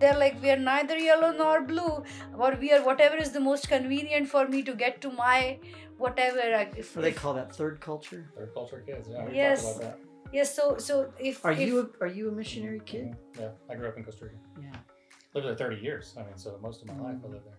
they're like we are neither yellow nor blue or we are whatever is the most convenient for me to get to my whatever I- if, What do they call that? Third culture. Third culture kids. Yeah, we Yes. talked so so if Are if, you a, are you a missionary kid? Yeah, I grew up in Costa Rica. Yeah. Lived there 30 years. I mean, so most of my life I Mm. lived there.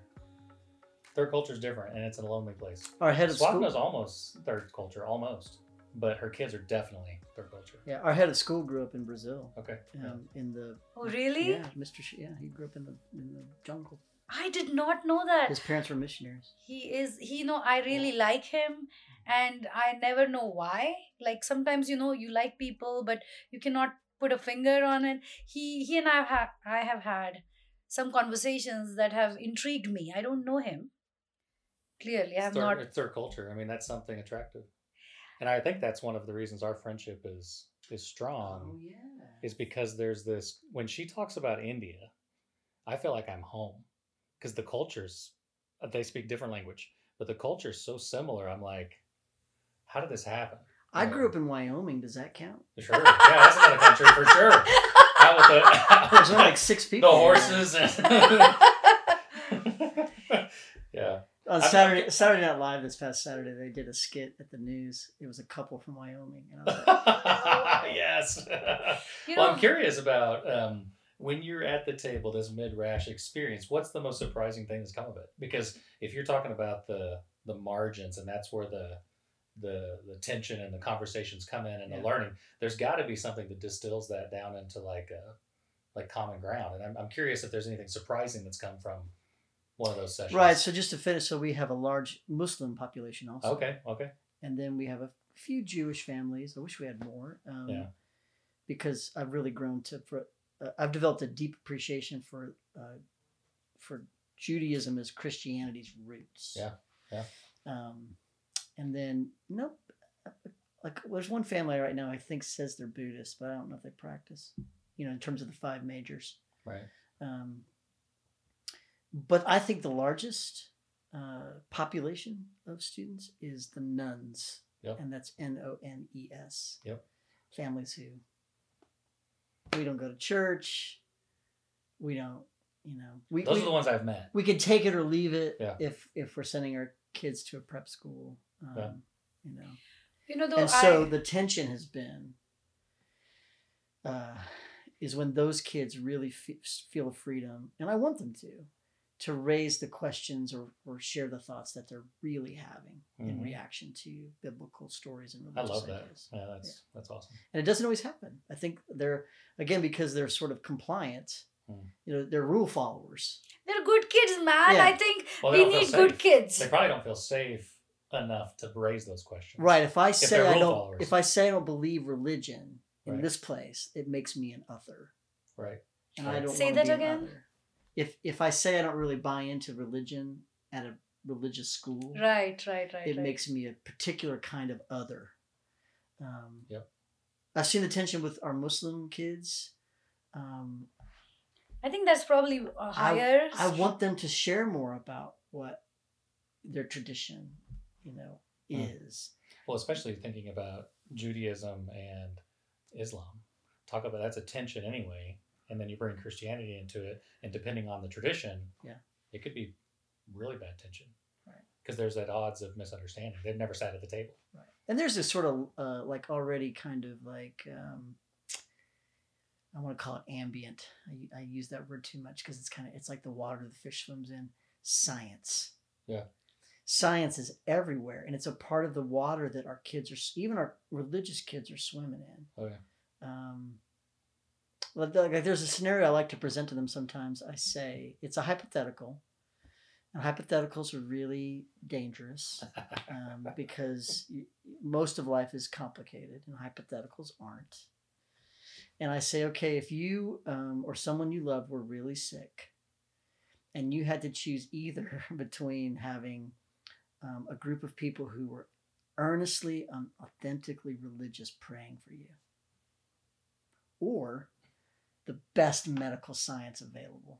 Third culture is different, and it's a lonely place. Our head of school. Swapna's almost third culture, almost, but her kids are definitely third culture. Yeah, our head of school grew up in Brazil. Okay. yeah. Um, in the oh really yeah, Mr. Sh- yeah, he grew up in the in the jungle. i did not know that His parents were missionaries. he is he know i really like him and i never know why like sometimes you know you like people but you cannot put a finger on it he he and i have had i have had some conversations that have intrigued me i don't know him clearly i It's have third, not it's third culture. I mean, that's something attractive, and I think that's one of the reasons our friendship is is strong. Oh, yeah. Is because there's this when she talks about India, I feel like I'm home because the cultures they speak different language, but the culture's so similar. I'm like, how did this happen? I grew up in Wyoming. Does that count? Sure, yeah, that's another country for sure. Out with the, There's only like six people. the horses and yeah. On I'm- Saturday Saturday Night Live this past Saturday, they did a skit at the news. It was a couple from Wyoming, and I was like, yes. You well, know- I'm curious about um, when you're at the table, this midrash experience. What's the most surprising thing that's come of it? Because if you're talking about the the margins, and that's where the the the tension and the conversations come in, and Yeah. the learning, there's got to be something that distills that down into like a like common ground. And I'm, I'm curious if there's anything surprising that's come from one of those sessions. right. So just to finish, so we have a large Muslim population also. Okay. Okay. and then we have a few Jewish families. I wish we had more. Um, Yeah. Because I've really grown to, for, uh, I've developed a deep appreciation for, uh, for Judaism as Christianity's roots. Yeah, yeah. Um, and then nope, like there's one family right now I think says they're Buddhist, but I don't know if they practice. You know, in terms of the five majors. Right. Um, but I think the largest uh, population of students is the nuns, Yep. and that's N O N E S. Yep. Families who we don't go to church, we don't, you know, we Those we, are the ones I've met. we can take it or leave it Yeah. if if we're sending our kids to a prep school. Um, Yeah. You know, you know though and so I, the tension has been uh, is when those kids really fe- feel freedom and i want them to to raise the questions or, or share the thoughts that they're really having in Mhm. reaction to biblical stories and I religious love that. ideas. Yeah, that's that's awesome. and it doesn't always happen i think they're again because they're sort of compliant Hmm. you know they're rule followers they're good kids man Yeah. i think Well, we need good kids They probably don't feel safe enough to raise those questions. right if i say they're i don't followers. if i say i don't believe religion in Right. this place it makes me an other Right. and I don't Say that to again? Other. If if I say I don't really buy into religion at a religious school, right right right it right. makes me a particular kind of other. Um, Yep. I've seen the tension with our Muslim kids. Um, i think that's probably higher I want them to share more about what their tradition, you know, Hmm. is. Well, especially thinking about Judaism and Islam. Talk about that's a tension anyway, and then you bring Christianity into it, and depending on the tradition, Yeah. it could be really bad tension. Right. Because there's that odds of misunderstanding. They've never sat at the table. Right. And there's this sort of uh, like already kind of like um, I want to call it ambient. I, I use that word too much because it's kind of it's like the water the fish swims in. Science. Yeah. Science is everywhere, and it's a part of the water that our kids are even our religious kids are swimming in. Oh yeah. Um, like, like there's a scenario I like to present to them sometimes. I say it's a hypothetical, and hypotheticals are really dangerous um, because most of life is complicated and hypotheticals aren't. And I say, okay, if you um, or someone you love were really sick, and you had to choose either between having um, a group of people who were earnestly and authentically religious praying for you, or the best medical science available.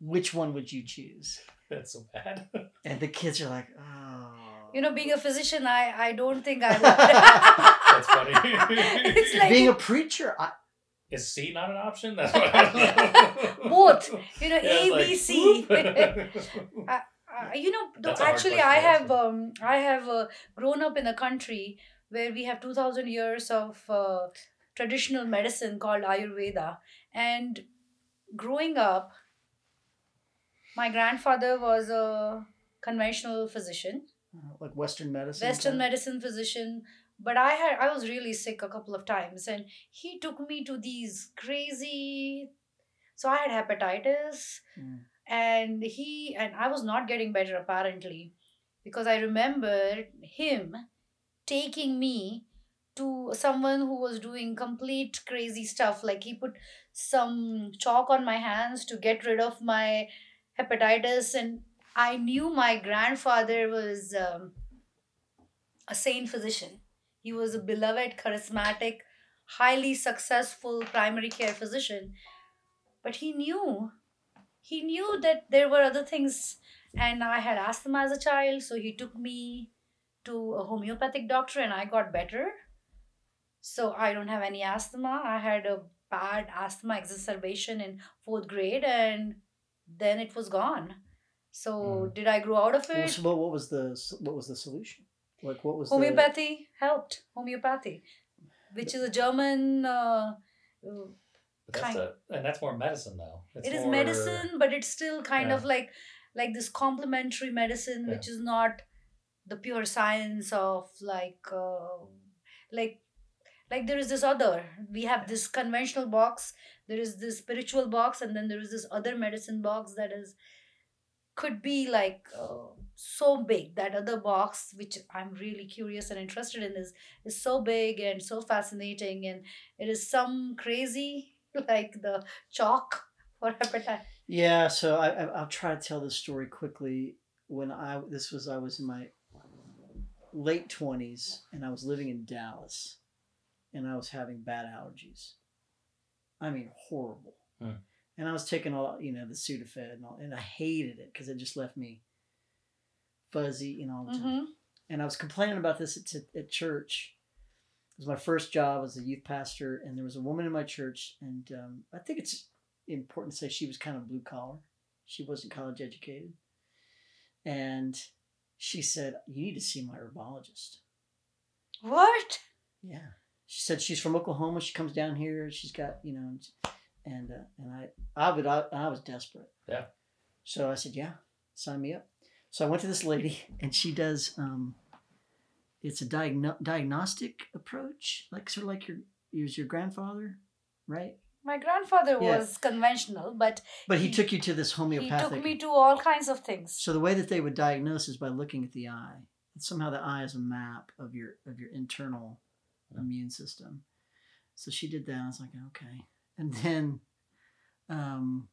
Which one would you choose? That's so bad. And the kids are like, oh. You know, being a physician, I I don't think I That's would. funny. it's like being a preacher, I, Is C not an option? That's what I Both. you know, Yeah, A, like, C. whoop. You know, though, That's a hard actually, I have um, I have uh, grown up in a country where we have two thousand years of uh, traditional medicine called Ayurveda, and growing up, my grandfather was a conventional physician, uh, like Western medicine. Western kind medicine physician. But I had I was really sick a couple of times, and he took me to these crazy. So I had hepatitis Mm. And he and i was not getting better apparently because i remember him taking me to someone who was doing complete crazy stuff like he put some chalk on my hands to get rid of my hepatitis and i knew my grandfather was um, a sane physician. He was a beloved charismatic highly successful primary care physician but he knew he knew that there were other things and i had asthma as a child so he took me to a homeopathic doctor and i got better. So i don't have any asthma. I had a bad asthma exacerbation in fourth grade and then it was gone. So Mm. did i grow out of Well, it? so what, was the what was the solution? Like what was the- homeopathy helped. Homeopathy which is a german uh, But that's Kind- a, and that's more medicine though. It's it is more- medicine but it's still kind Yeah. of like like this complementary medicine which is not the pure science of like uh, like like there is this other we have this conventional box there is this spiritual box and then there is this other medicine box that is could be like uh, so big that other box which i'm really curious and interested in is is so big and so fascinating and it is some crazy like the chalk for hepatitis Yeah, so I, I I'll try to tell this story quickly. When I this was I was in my late twenties and I was living in Dallas, and I was having bad allergies. I mean, horrible. Hmm. And I was taking all you know the Sudafed and all, and I hated it because it just left me fuzzy, you know. All the time. mm-hmm. And I was complaining about this at, at church. It was my first job as a youth pastor, and there was a woman in my church, and um, I think it's important to say she was kind of blue collar. She wasn't college educated. And she said, You need to see my herbologist. what Yeah. She said she's from Oklahoma. She comes down here. She's got, you know, and uh, and I I would I, I was desperate. Yeah. So I said, yeah, sign me up. So I went to this lady, and she does. um It's a diagno- diagnostic approach, like sort of like your use your grandfather, right? my grandfather Yeah. was conventional but But he He- took you to this homeopathic. he took me to all kinds of things So the way that they would diagnose is by looking at the eye. Somehow the eye is a map of your of your internal immune system. So she did that. I was like, okay. And then, um,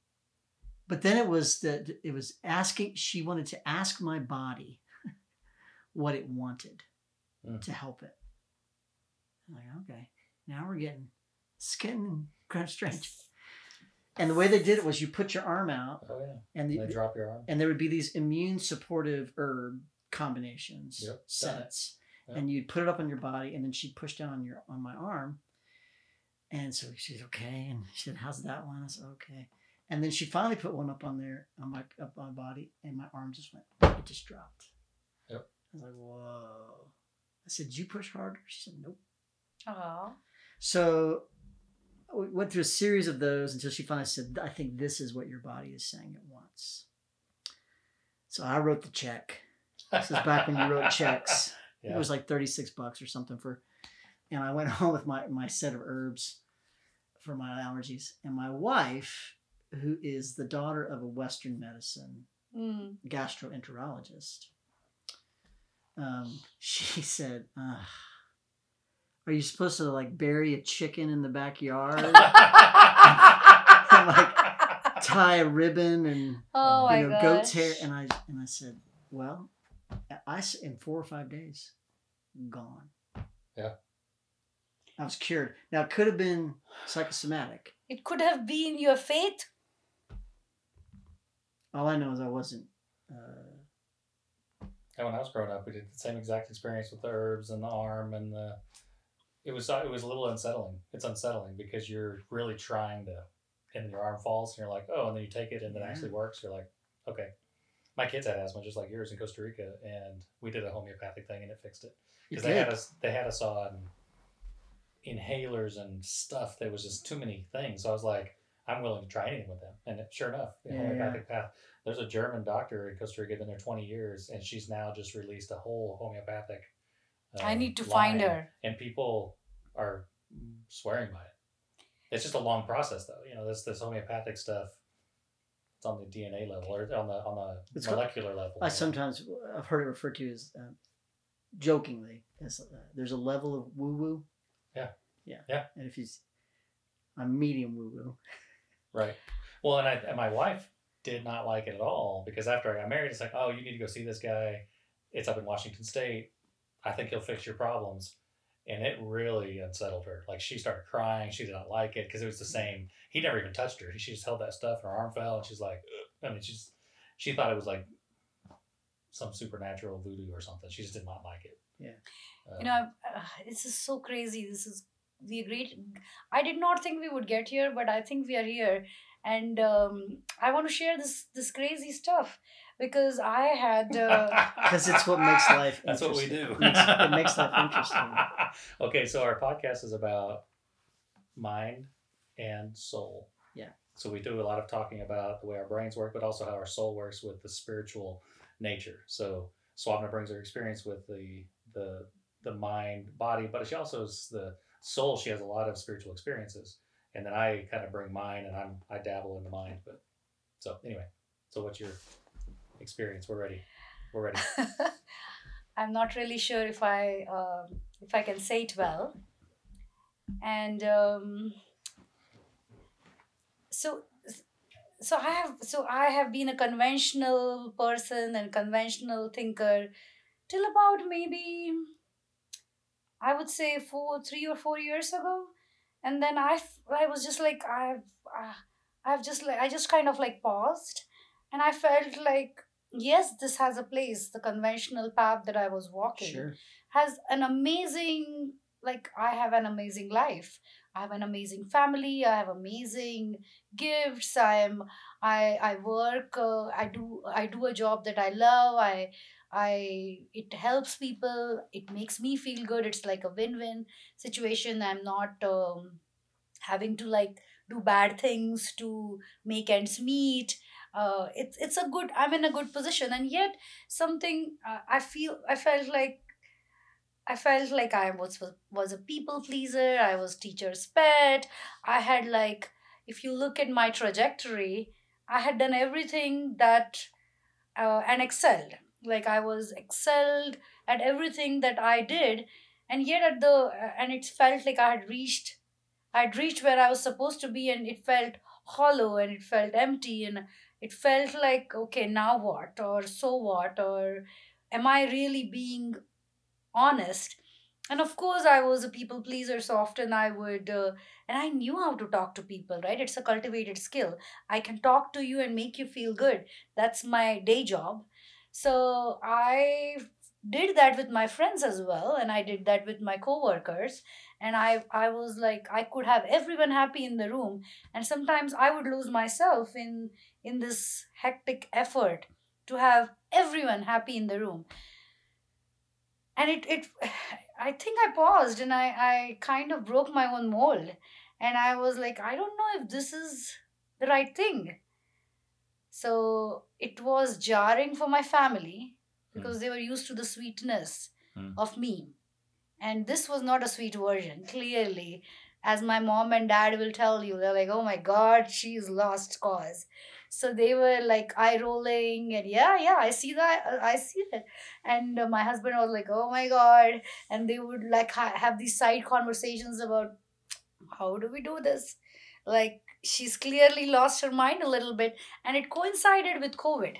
but then it was that it was asking. She wanted to ask my body what it wanted Mm. to help it. I'm like, okay, now we're getting it's getting kind of strange. And the way they did it was you put your arm out, Oh yeah. and the, They drop your arm. and there would be these immune supportive herb combinations Yep, sets Yep. and you'd put it up on your body and then she'd push down on your on my arm and so she said okay and she said how's that one i said okay and then she finally put one up on there on my up on my body and my arm just went it just dropped Yep. i was like whoa said did you push harder she said nope oh so we went through a series of those until she finally said, I think this is what your body is saying it wants. So I wrote the check. This is back when you wrote checks. Yeah. It was like 36 bucks or something for, and I went home with my, my set of herbs for my allergies. And my wife, who is the daughter of a Western medicine mm. gastroenterologist, um, she said, Ugh, "Are you supposed to like bury a chicken in the backyard, and, like tie a ribbon, and oh you know gosh. goat's hair?" And I and I said, "Well, I s- in four or five days, gone." Yeah. I was cured. Now it could have been psychosomatic. It could have been your faith. All I know is I wasn't. Uh, And when I was growing up, we did the same exact experience with the herbs and the arm and the. It was it was a little unsettling. It's unsettling because you're really trying to, and then your arm falls, and you're like, oh, and then you take it, and it Yeah. actually mm-hmm. works. You're like, okay. My kids had asthma just like yours in Costa Rica, and we did a homeopathic thing, and it fixed it. because they had us they had us on inhalers and stuff. There was just too many things. So I was like, I'm willing to try anything with them. And it, sure enough, the Yeah, homeopathic path. There's a German doctor in Costa Rica, been there 20 years, and she's now just released a whole homeopathic. I um, need to find her. And people are swearing by it. It's just a long process, though. You know, this this homeopathic stuff. It's on the DNA level or on the on the It's called- molecular level. I sometimes I've heard it referred to as uh, jokingly as uh, there's a level of woo woo. Yeah. Yeah. Yeah. And if he's I'm medium woo woo. Right. Well, and I and my wife did not like it at all because after I got married, it's like, oh, you need to go see this guy. It's up in Washington State. I think he'll fix your problems. And it really unsettled her. Like she started crying. She did not like it because it was the same. He never even touched her. She just held that stuff. Her arm fell, and she's like, Ugh. I mean, she's she thought it was like some supernatural voodoo or something. She just did not like it. Yeah. Uh, You know, uh, this is so crazy. This is we agreed I did not think we would get here, but I think we are here, and um, I want to share this this crazy stuff because I had. Uh, Because it's what makes life That's what we do. It makes- it makes life interesting. okay, so our podcast is about mind and soul. Yeah. So we do a lot of talking about the way our brains work, but also how our soul works with the spiritual nature. So Swapna brings her experience with the the the mind, body, but she also is the soul. She has a lot of spiritual experiences, and then I kind of bring mine, and I'm I dabble in the mind. But so anyway, so what's your experience? We're ready. We're ready. I'm not really sure if I um, if I can say it well. And um, so so I have so I have been a conventional person and conventional thinker till about maybe I would say four three or four years ago, and then I, I was just like I've uh, I've just like I just kind of like paused, and I felt like yes this has a place. The conventional path that i was walking Sure. has an amazing like i have an amazing life. I have an amazing family. I have amazing gifts. I am i i work uh, i do i do a job that i love. I i it helps people it makes me feel good it's like a win-win situation i'm not um, having to like do bad things to make ends meet uh, it's it's a good i'm in a good position and yet something uh, i feel i felt like i felt like i was was a people pleaser i was teacher's pet i had like if you look at my trajectory i had done everything that uh, and excelled like i was excelled at everything that i did and yet at the and it felt like i had reached i'd reached where i was supposed to be and it felt hollow and it felt empty and it felt like okay now what? Or so what? Or am i really being honest? And of course i was a people pleaser so often i would uh, and i knew how to talk to people right? It's a cultivated skill. I can talk to you and make you feel good. That's my day job so i did that with my friends as well and i did that with my coworkers and i i was like i could have everyone happy in the room and sometimes i would lose myself in in this hectic effort to have everyone happy in the room. And it it i think i paused and i i kind of broke my own mold and i was like i don't know if this is the right thing so it was jarring for my family because they were used to the sweetness Hmm. of me. And this was not a sweet version clearly. As my mom and dad will tell you they're like oh my god she's lost cause. So they were like eye rolling and yeah yeah i see that i see that and uh, my husband was like oh my god. And they would like ha- have these side conversations about how do we do this? Like she's clearly lost her mind a little bit and it coincided with covid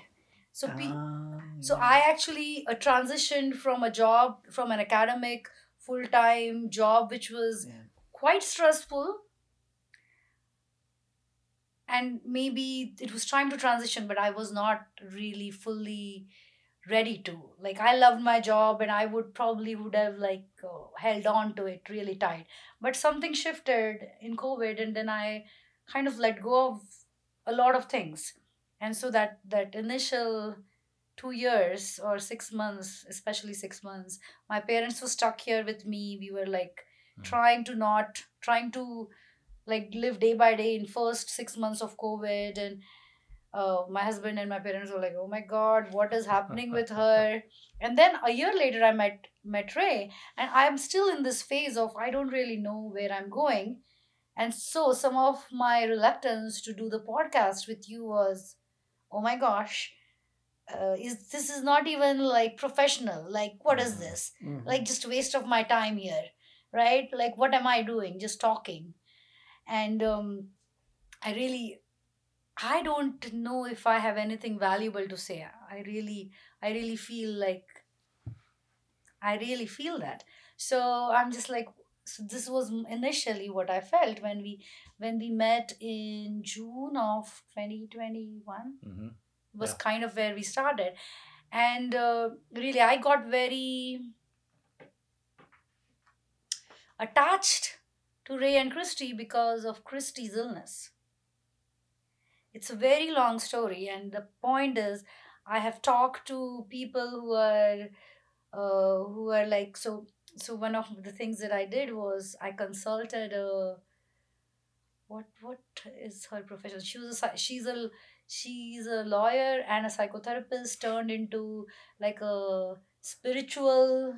so pe- Ah, so. I actually uh, transitioned from a job, from an academic full time job, which was Yeah. quite stressful and maybe it was time to transition but i was not really fully ready to like i loved my job and i would probably would have like uh, held on to it really tight but something shifted in covid and then i kind of let go of a lot of things. And so that that initial two years or six months especially six months my parents were stuck here with me. We were like Mm. trying to not trying to like live day by day in first six months of covid. And uh, my husband and my parents were like oh my god what is happening with her? And then a year later i met met ray. And i'm still in this phase of i don't really know where i'm going and so some of my reluctance to do the podcast with you was oh my gosh uh, is this is not even like professional. Like what is Mhm. this? Mhm. like just waste of my time here right? Like what am i doing? Just talking. And um i really i don't know if i have anything valuable to say. I really i really feel like i really feel that. So i'm just like so this was initially what i felt when we when we met in june of 2021 hmm was Yeah. kind of where we started. And uh, really i got very attached to ray and christy because of christy's illness. It's a very long story and the point is i have talked to people who are uh, who are like so so one of the things that i did was i consulted a what what is her profession she was a, she's a she's a lawyer and a psychotherapist turned into like a spiritual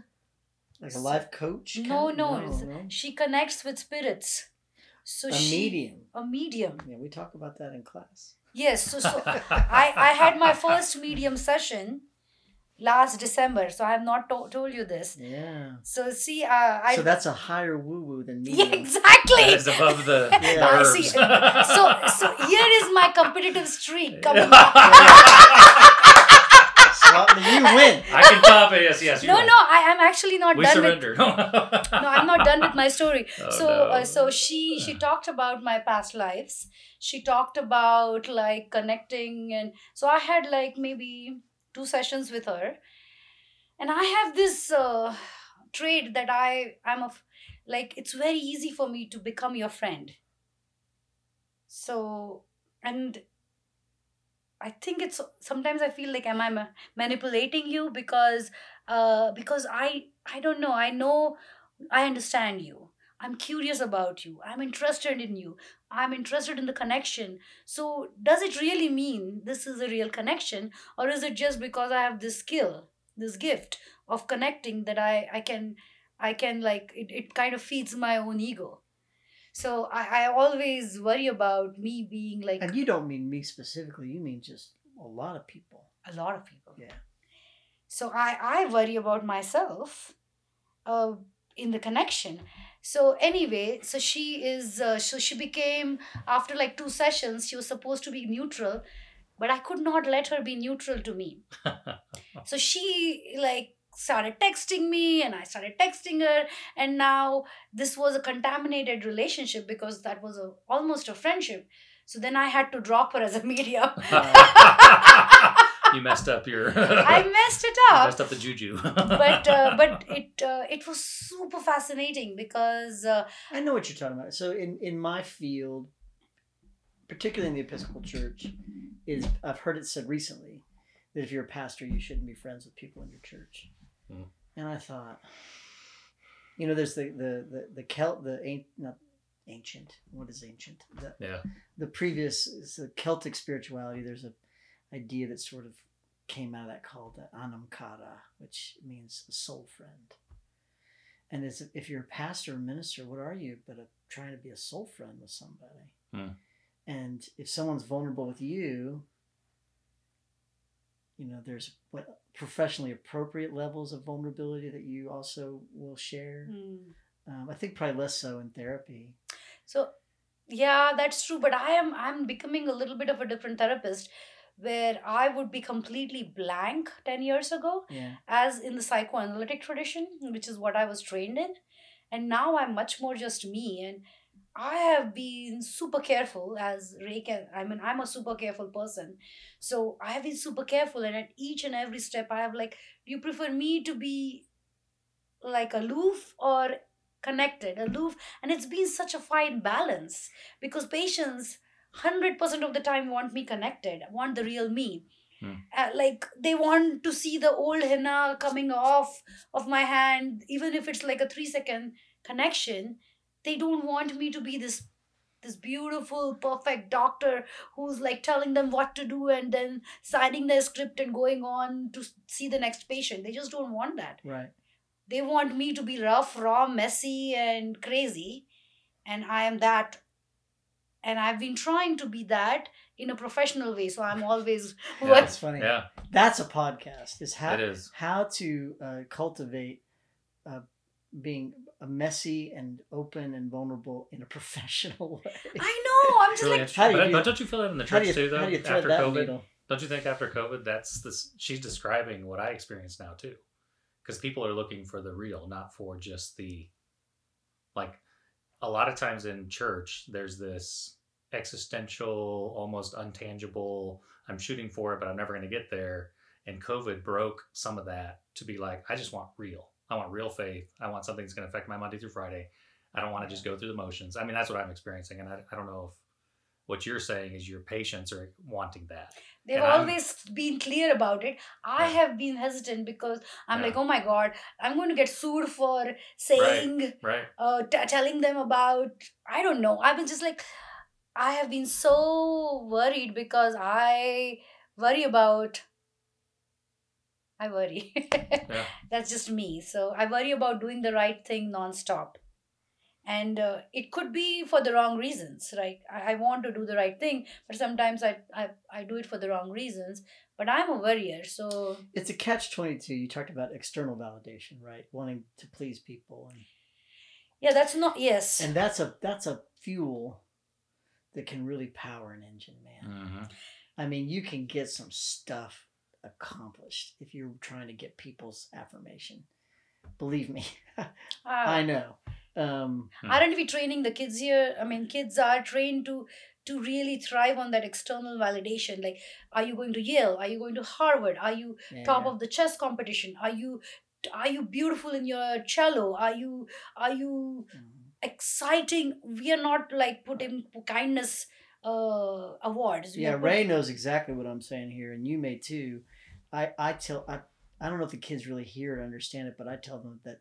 like a life coach. No, no, no, no. she connects with spirits so a she medium. a medium Yeah, we talk about that in class. yes so, so I, I had my first medium session last december so i have not to- told you this Yeah. so see uh, i so that's a higher woo woo than me. yeah, exactly That is above the, Yeah. I herbs. see. so so here is my competitive streak coming Swap me, you win. I can top it. Yes, yes. no you're no i am actually not We done surrender. with no i'm not done with my story Oh, so no. uh, so she she talked about my past lives she talked about like connecting and so i had like maybe two sessions with her. And i have this uh, trait that i i'm of like it's very easy for me to become your friend. So and i think it's sometimes i feel like am i ma- manipulating you because uh because i i don't know. I know i understand you. I'm curious about you. I'm interested in you i'm interested in the connection so does it really mean this is a real connection or is it just because i have this skill this gift of connecting that i i can i can like it, it kind of feeds my own ego so I, I always worry about me being like And you don't mean me specifically. You mean just a lot of people. a lot of people Yeah. so i i worry about myself uh in the connection so anyway so she is uh, so she became after like two sessions she was supposed to be neutral but i could not let her be neutral to me. So she like started texting me and i started texting her and now this was a contaminated relationship because that was a almost a friendship. So then i had to drop her as a medium you messed up your. i messed it you up messed up the juju. but uh, but it uh, it was super fascinating because uh, I know what you're talking about. So in in my field, particularly in the Episcopal Church, is I've heard it said recently that if you're a pastor, you shouldn't be friends with people in your church. Hmm. And I thought, you know, there's the the the, the Celt the ain't not ancient. What is ancient? The, yeah. the previous is the Celtic spirituality. There's a idea that sort of came out of that called the anam cara, which means a soul friend. And as if you're a pastor or minister, what are you but a, trying to be a soul friend with somebody? Hmm. And if someone's vulnerable with you, you know, there's what professionally appropriate levels of vulnerability that you also will share. Um, I think probably less so in therapy. so yeah that's true but i am i'm becoming a little bit of a different therapist where i would be completely blank 10 years ago Yeah. as in the psychoanalytic tradition which is what i was trained in. And now i'm much more just me and i have been super careful as ray can i mean i'm a super careful person. So i have been super careful and at each and every step i have like do you prefer me to be like aloof or connected? Aloof and it's been such a fine balance because patients 100% of the time want me connected want the real me Hmm. uh, like they want to see the old henna coming off of my hand even if it's like a 3 second connection they don't want me to be this this beautiful perfect doctor who's like telling them what to do and then signing their script and going on to see the next patient they just don't want that Right. they want me to be rough raw messy and crazy and i am that and i've been trying to be that in a professional way so i'm always Yeah. what That's funny. Yeah, That's a podcast. Is how it is. how to uh, cultivate uh, being a messy and open and vulnerable in a professional way. i know i'm just really like interesting. How do you but, do, don't you feel that in the how church you, too, though? how do you thread after COVID, needle? don't you think after COVID, that's this? She's describing what I experience now too, because people are looking for the real, not for just the, like, a lot of times in church, there's this existential, almost untangible. I'm shooting for it, but I'm never going to get there. And COVID broke some of that to be like, I just want real. I want real faith. I want something that's going to affect my Monday through Friday. I don't want to just go through the motions. I mean, that's what I'm experiencing, and I, I don't know if what you're saying is your patients are wanting that. they've and I'm- always been clear about it i Yeah. have been hesitant because i'm Yeah. like oh my god i'm going to get sued for saying Right. uh, t- telling them about i don't know i've been just like i have been so worried because i worry about i worry Yeah. that's just me so i worry about doing the right thing nonstop and uh, it could be for the wrong reasons right I, I want to do the right thing but sometimes I, I i do it for the wrong reasons but i'm a worrier so It's a catch twenty two. You talked about external validation, right? Wanting to please people, and yeah that's not yes and that's a that's a fuel that can really power an engine, man. Mhm. I mean, you can get some stuff accomplished if you're trying to get people's affirmation. Believe me, Ah. I know. Um, aren't we training the kids here. I mean kids are trained to to really thrive on that external validation. Like are you going to yale? Are you going to harvard? Are you top yeah. of the chess competition? Are you are you beautiful in your cello? Are you are you Mhm. exciting? We are not like putting kindness uh awards. We Yeah, are put- Ray knows exactly what I'm saying here, and you may too. I I tell I I don't know if the kids really hear and understand it, but I tell them that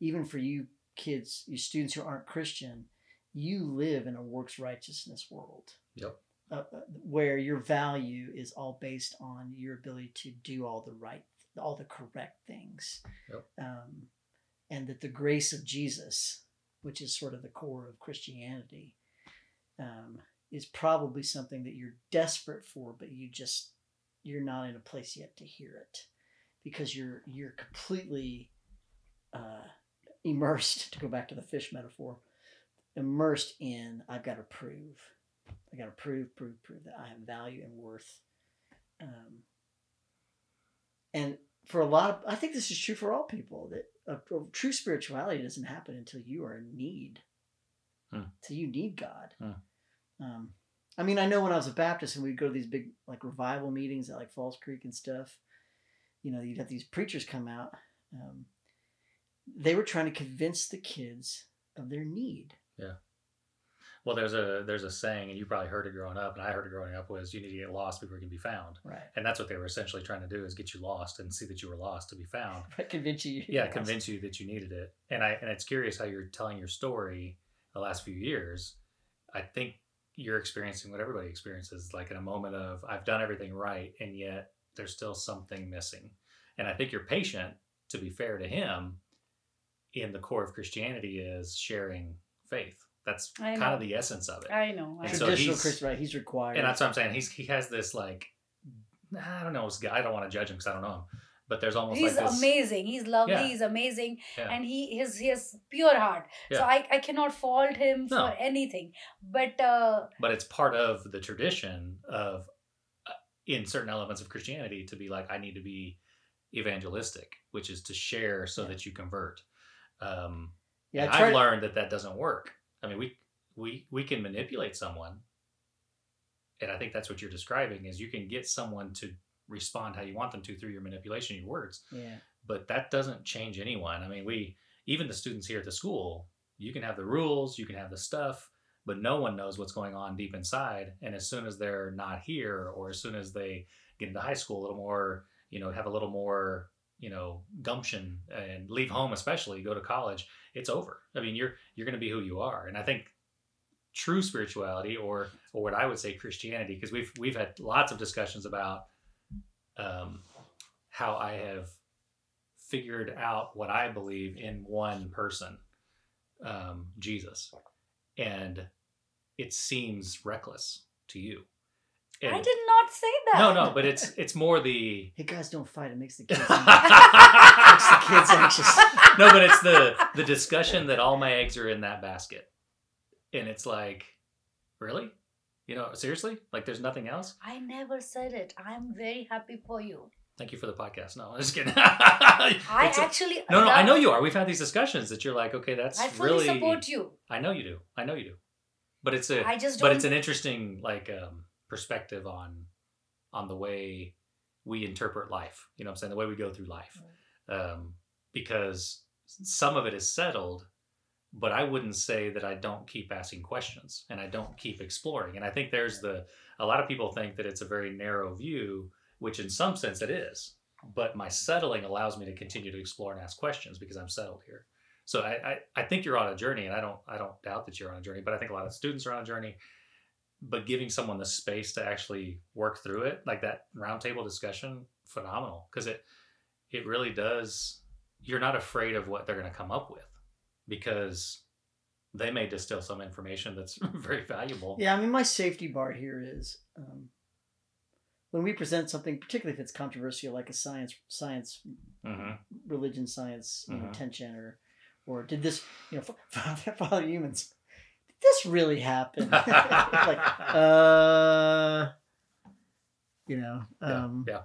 even for you kids, your students who aren't Christian, you live in a works righteousness world. Yep. Uh, uh, where your value is all based on your ability to do all the right, all the correct things, Yep. um, and that the grace of Jesus, which is sort of the core of Christianity, um, is probably something that you're desperate for, but you just you're not in a place yet to hear it because you're you're completely uh, immersed. To go back to the fish metaphor, immersed in I've got to prove, I got to prove, prove, prove that I have value and worth. Um, and for a lot of, I think this is true for all people that a, a true spirituality doesn't happen until you are in need. Hmm. Till you need God. Hmm. Um, I mean, I know when I was a Baptist and we'd go to these big like revival meetings at like Falls Creek and stuff, you know, you'd have these preachers come out. Um, they were trying to convince the kids of their need. Yeah. Well, there's a there's a saying, and you probably heard it growing up, and I heard it growing up was you need to get lost before you can be found, Right. and that's what they were essentially trying to do is get you lost and see that you were lost to be found. But convince you. Yeah, convince you that you needed it, and I and it's curious how you're telling your story the last few years. I think you're experiencing what everybody experiences, like in a moment of I've done everything right, and yet there's still something missing. And I think you're patient, to be fair to him, in the core of Christianity is sharing faith. That's kind of the essence of it. i know I And know. so Traditional he's- Christian, right? He's required. and that's what I'm saying. He's he has this like I don't know. I don't want to judge him because I don't know him, but there's almost he's like this. amazing he's lovely Yeah. he's amazing Yeah. and he his his pure heart so I, I cannot fault him No. for anything but uh but it's part of the tradition of uh, in certain elements of christianity to be like i need to be evangelistic which is to share so Yeah. that you convert um Yeah, And I tried- I've learned that that doesn't work. I mean, we we we can manipulate someone, and I think that's what you're describing is you can get someone to respond how you want them to through your manipulation, your words. Yeah. But that doesn't change anyone. I mean, we even the students here at the school, you can have the rules, you can have the stuff, but no one knows what's going on deep inside. And as soon as they're not here, or as soon as they get into high school a little more, you know, have a little more, you know, gumption and leave home, especially go to college, it's over. I mean, you're you're going to be who you are. And I think true spirituality, or or what I would say Christianity, because we've we've had lots of discussions about um, how I have figured out what I believe in one person, um, Jesus, and it seems reckless to you. I did not say that. no, no, but it's it's more the Hey guys, don't fight. It makes the kids. no, makes the kids anxious. No, but it's the the discussion that all my eggs are in that basket, and it's like, really, you know, seriously, like there's nothing else. I never said it. I'm very happy for you. Thank you for the podcast. No, I'm just kidding. I It's a- actually no, no, I know you are. We've had these discussions that you're like, okay, that's I fully really. support you. I know you do. I know you do. But it's a I just don't. but it's an interesting like um, perspective on on the way we interpret life. You know what I'm saying? The way we go through life. Um, because some of it is settled, but I wouldn't say that I don't keep asking questions and I don't keep exploring. And I think there's the a lot of people think that it's a very narrow view, which in some sense it is. But my settling allows me to continue to explore and ask questions because I'm settled here. So I, I, I think you're on a journey, and I don't I don't doubt that you're on a journey. But I think a lot of students are on a journey. But giving someone the space to actually work through it, like that roundtable discussion, phenomenal because it it really does. You're not afraid of what they're going to come up with because they may distill some information that's very valuable. Yeah, I mean, my safety bar here is um, when we present something, particularly if it's controversial, like a science, science, hmm religion, science, know, Mhm. tension, or or did this, you know, Father, Humans, this really happened? like, uh, you know, um, yeah.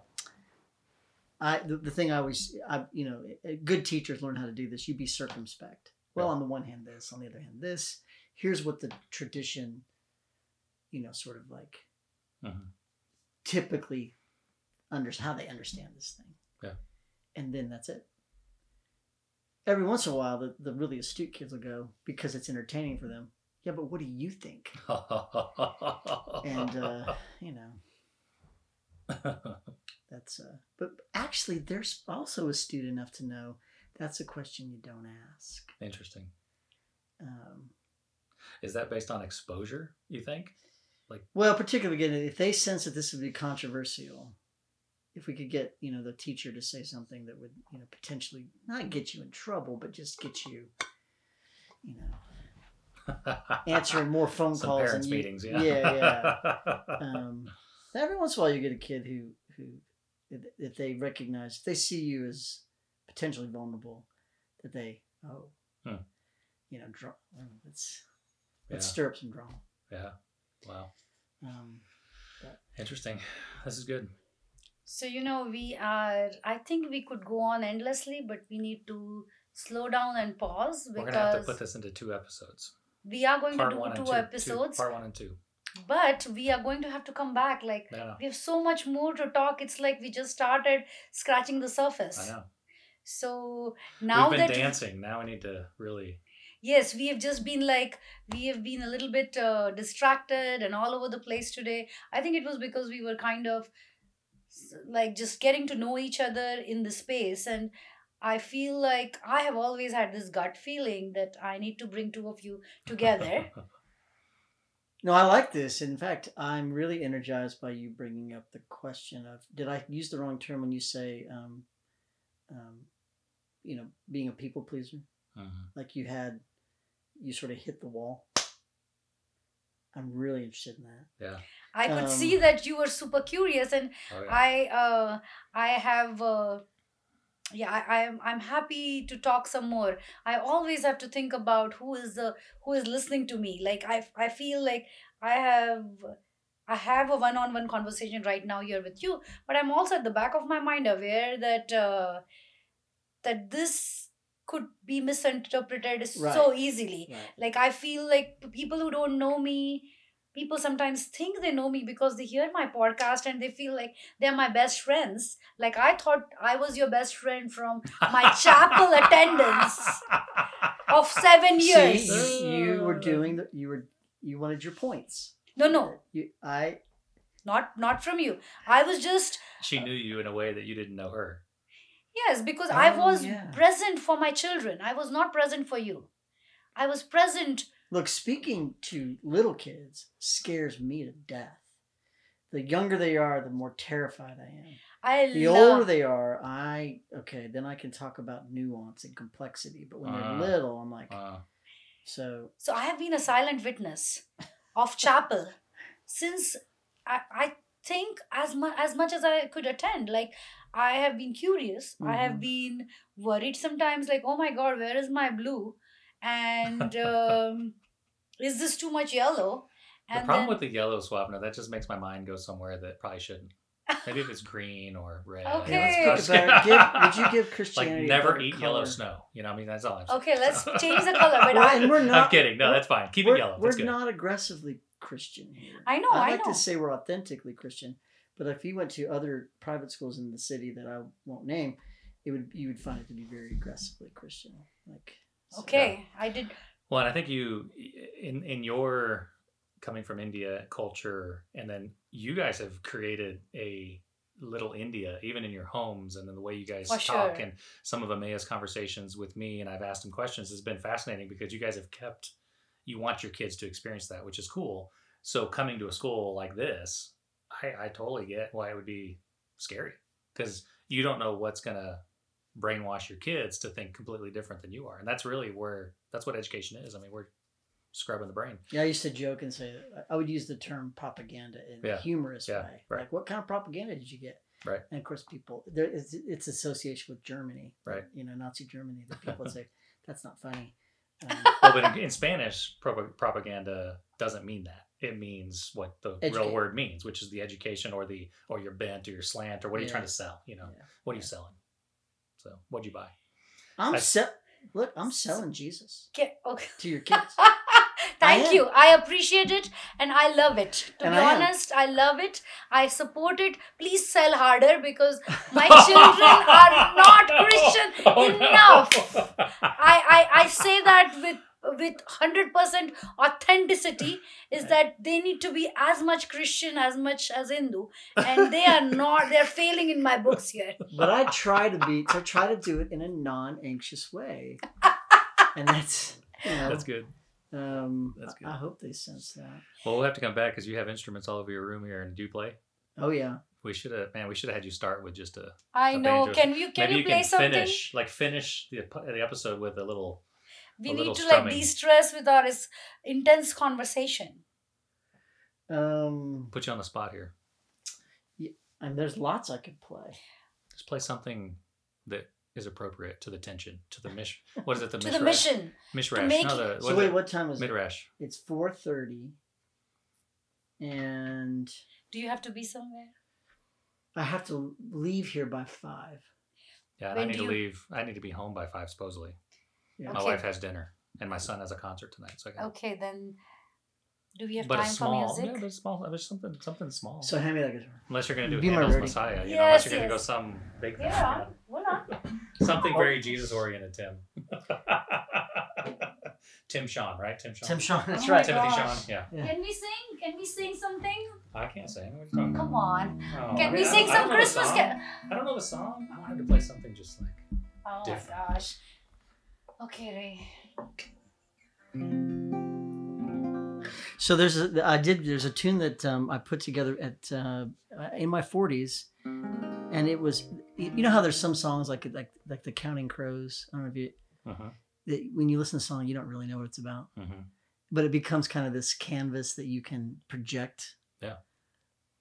I the, the thing I always, I you know, good teachers learn how to do this. You be circumspect. Well, Yeah. on the one hand, this. On the other hand, this. Here's what the tradition, you know, sort of like Mhm. typically under how they understand this thing. Yeah. And then that's it. Every once in a while, the, the really astute kids will go because it's entertaining for them. Yeah, but what do you think? And uh, you know, that's uh. But actually, they're also astute enough to know that's a question you don't ask. Interesting. Um, Is that based on exposure? You think? Like, well, particularly again, if they sense that this would be controversial, if we could get you know the teacher to say something that would you know potentially not get you in trouble, but just get you, you know, answering more phone Some calls. parents and you- meetings. Yeah. yeah, yeah. Um, every once in a while, you get a kid who who if- if they recognize if they see you as potentially vulnerable, that they oh, Hmm. you know, draw, let's yeah. let's stir up some drama. yeah. Wow. Um, Interesting. This is good. So, you know, we are, I think we could go on endlessly, but we need to slow down and pause We're gonna have to put this into two episodes. We are going to do two, two. episodes, Two, part one and two. but we are going to have to come back. Like, we have so much more to talk. It's like we just started scratching the surface. I know. So now We've been that dancing. Now we need to really. yes we have just been like we have been a little bit uh, distracted and all over the place today i think it was because we were kind of like just getting to know each other in the space and i feel like i have always had this gut feeling that i need to bring two of you together No, I like this. In fact, I'm really energized by you bringing up the question of did I use the wrong term when you say, um, um, you know, being a people pleaser? Mhm. Like you had, you sort of hit the wall. I'm really interested in that. Yeah. i could Um, see that you were super curious and Oh, yeah. I uh I have uh yeah I, I'm I'm happy to talk some more. I always have to think about who is the who is listening to me. Like I I feel like I have I have a one-on-one conversation right now here with you, but I'm also at the back of my mind aware that uh, that this could be misinterpreted Right. so easily Right. like i feel like people who don't know me people sometimes think they know me because they hear my podcast and they feel like they're my best friends like i thought i was your best friend from my chapel attendance of seven years See, you, you were doing the, you were you wanted your points. no no You, I not not from you i was just she knew you in a way that you didn't know her. yes because i Oh, was yeah. present for my children i was not present for you i was present look. Speaking to little kids scares me to death. The younger they are, the more terrified I am. i The love older they are, I okay. Then I can talk about nuance and complexity. But when Ah. they're little, I'm like, Uh, so So I have been a silent witness of chapel since I, I think as much as much as I could attend. Like I have been curious. I have Mhm. been worried sometimes. Like oh my god, where is my blue? And um, is this too much yellow? the And problem then, with the yellow swap, no, that just makes my mind go somewhere that probably shouldn't. Maybe if it's green or red. Okay. yeah, let's think about it. Give, would you give Christianity a never better eat color? yellow snow. You know, I mean, that's all I'm saying. okay, let's change the color. But Well, I, and we're not. I'm kidding. No, that's fine. Keep it yellow. We're good. not aggressively Christian here. I know, I'd I like know. to say we're authentically Christian, but if you went to other private schools in the city that I won't name, it would you would find it to be very aggressively Christian. Like okay, I did. Well, and I think you, in in your coming from India culture, and then you guys have created a little India, even in your homes, and then the way you guys For talk, sure. and some of Amaya's conversations with me, and I've asked him questions, has been fascinating because you guys have kept, you want your kids to experience that, which is cool. So coming to a school like this, I, I totally get why it would be scary because you don't know what's gonna brainwash your kids to think completely different than you are, and that's really where that's what education is. I mean, we're scrubbing the brain. Yeah, I used to joke and say I would use the term propaganda in Yeah. a humorous Yeah, way. right. Like, what kind of propaganda did you get? Right. And of course, people there is it's association with Germany, Right. You know, Nazi Germany. That people would say that's not funny. Um, Well, but in, in Spanish, prop- propaganda doesn't mean that. It means what the real word means, which is the education or the or your bent or your slant or what are you trying to sell? You know, Yeah. what are you selling? So, what'd you buy? I'm I- se- look, I'm selling Jesus Okay, okay. to your kids. Thank am. you. I appreciate it and I love it. To And be I am. honest, I love it. I support it. Please sell harder because my children are not Christian Oh, enough. I, I, I say that with with 100% authenticity is that they need to be as much Christian as much as Hindu and they are not they're failing in my books here. but I try to be to try to do it in a non-anxious way, and that's you know, That's good. Um, That's I- good. I hope they sense that. Well, we'll have to come back because you have instruments all over your room here. And do you play? Oh yeah, We should have, man. We should have had you start with just a. I A know. banjo. Can you can maybe you you play can something? finish, like finish the the episode with a little. We need to strumming. like de-stress with our intense conversation. um, Put you on the spot here. and there's lots I could play. Just play something that is appropriate to the tension, to the mission. What is it? The mission? to the mission. Mishrash. make no, it- the, So wait, it? what time is it? Midrash. It's four thirty, and Do you have to be somewhere? I have to leave here by five. Yeah, and I need do to you- leave. I need to be home by five, supposedly. Yeah. My Okay. wife has dinner, and my son has a concert tonight. So I got. Okay, then do we have but a time small, for yeah, music? but a small, but something, something small. So hand me that guitar. unless you're gonna do Be my Handel's Rudy. Messiah, you know, unless Yes, you're gonna go yes. some big thing, Yeah, you know. hold on. something very Jesus oriented, Tim. Tim Sean, right? Tim Sean. Tim Sean, that's Oh my right. Timothy gosh. Sean. Yeah, Yeah. Can we sing? Can we sing something? I can't sing. What are you talking Come on. Oh, Can I we mean, I sing don't- I don't some know the Christmas? song. Ca- I don't know the song. I wanted to play something just like. oh Different. my gosh. Okay, Ray. So there's a I did there's a tune that um, I put together at uh, in my 40s, and it was you know how there's some songs like like like the Counting Crows. I don't know if you Uh-huh, that when you listen to a song you don't really know what it's about, uh-huh. but it becomes kind of this canvas that you can project. Yeah.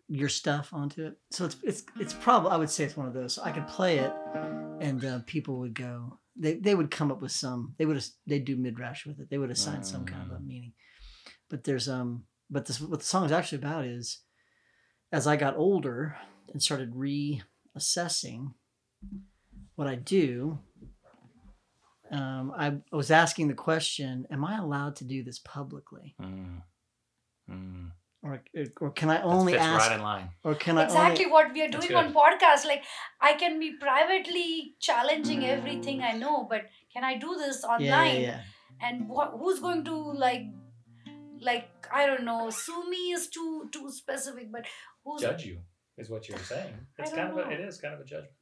Your stuff onto it, so it's it's it's probably I would say it's one of those. So I could play it, and uh, people would go. They they would come up with some. They would they do midrash with it. They would assign some kind of a meaning. But there's um. But this what the song is actually about is, as I got older and started reassessing what I do. um, I was asking the question: Am I allowed to do this publicly, Mm. Mm. Or or can I That only fits ask, right in line. or can I exactly only? what we are doing on podcast like i can be privately challenging everything i know but can i do this online yeah, yeah. and what, who's going to like like i don't know sue me is too too specific but who's Judge you is what you're saying. I It's don't kind of a, know. it is kind of a judgment.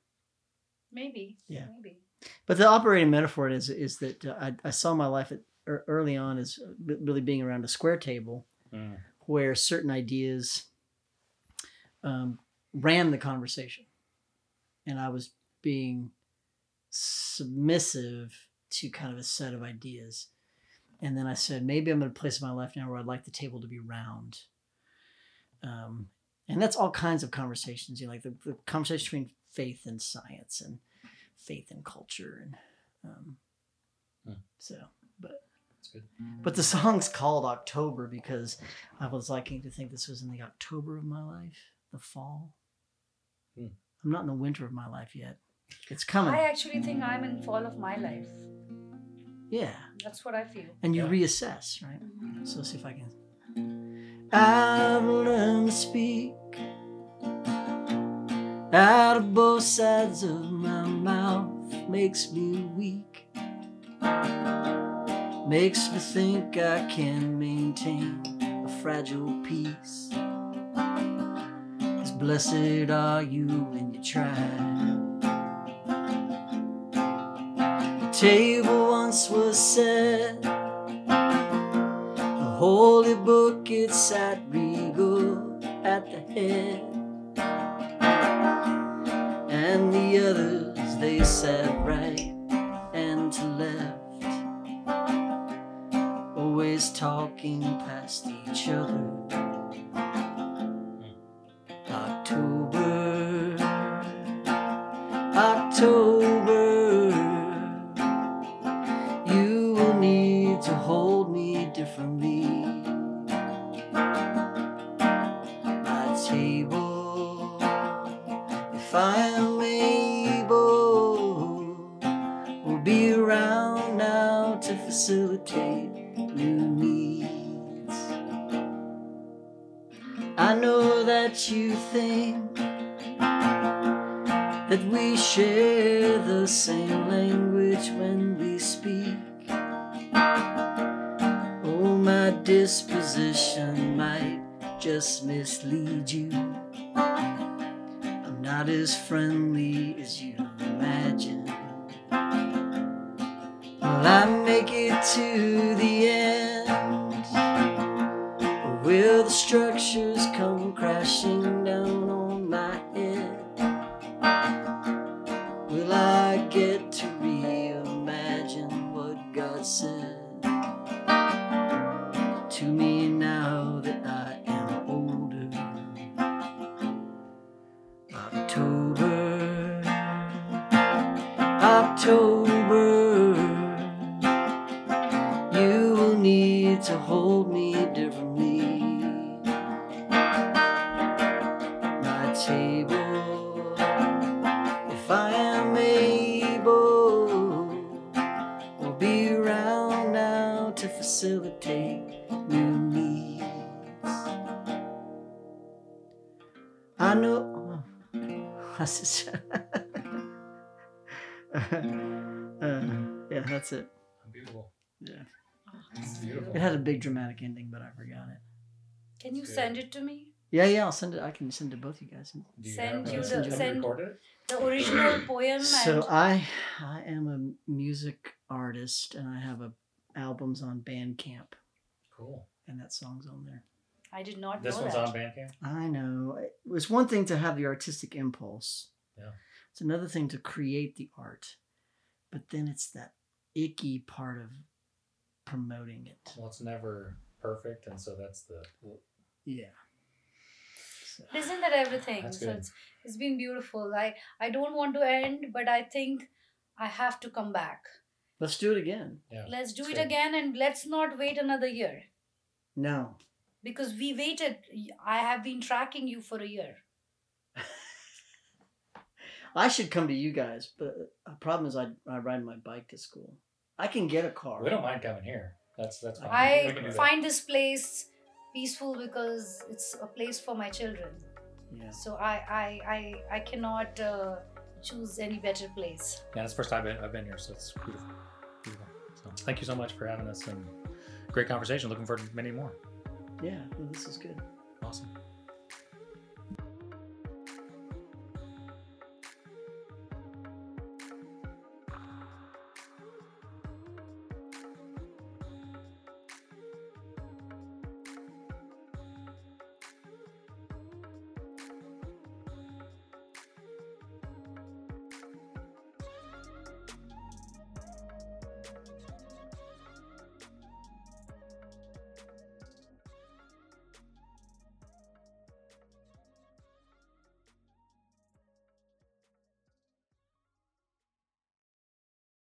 maybe Yeah. maybe But the operating metaphor is is that uh, I, I saw my life at, ear- early on as really being around a square table Mm. Where certain ideas um, ran the conversation, and I was being submissive to kind of a set of ideas. And then I said, maybe I'm at a place in my life now where I'd like the table to be round. Um, and that's all kinds of conversations, you know, like the, the conversation between faith and science and faith and culture. And um, Hmm. so, but. But the song's called October because I was liking to think this was in the October of my life, the fall. Hmm. I'm not in the winter of my life yet. It's coming. i actually think i'm in fall of my life yeah. that's what i feel And you Yeah. reassess, right? So let's see if I can. I've learned to speak out of both sides of my mouth. Makes me weak. Makes me think I can maintain a fragile peace. As blessed are you when you try. The table once was set the holy book it sat regal at the head, and the others they sat right talking past each other. Mislead you. I'm not as friendly as you imagine. Will I make it to the October, beautiful. it had a big dramatic ending, but I forgot it. can you Good. send it to me Yeah, yeah, I'll send it. I can send it to both you guys. Do you Send have, you the- have you send- the original poem So and I, I am a music artist, and I have a albums on Bandcamp, Cool. and that song's on there. i did not This know one's that on Bandcamp. I know. It was one thing to have the artistic impulse. Yeah. It's another thing to create the art. But then it's that icky part of promoting it. Well, it's never perfect, and so that's the. Yeah. So, Isn't that everything? That's so good. it's it's been beautiful. I I don't want to end, but I think I have to come back. let's do it again. Yeah. Let's do That's it good. again, and let's not wait another year No. because we waited. I have been tracking you for a year. I should come to you guys, but the problem is I, I ride my bike to school. I can get a car. We don't mind coming here. That's that's fine. I that. find this place peaceful because it's a place for my children. Yeah. So I I I, I cannot uh, choose any better place. Yeah, it's the first time I've been, I've been here, so it's beautiful. beautiful. So thank you so much for having us and great conversation. Looking forward to many more. Yeah. no, this is good. Awesome.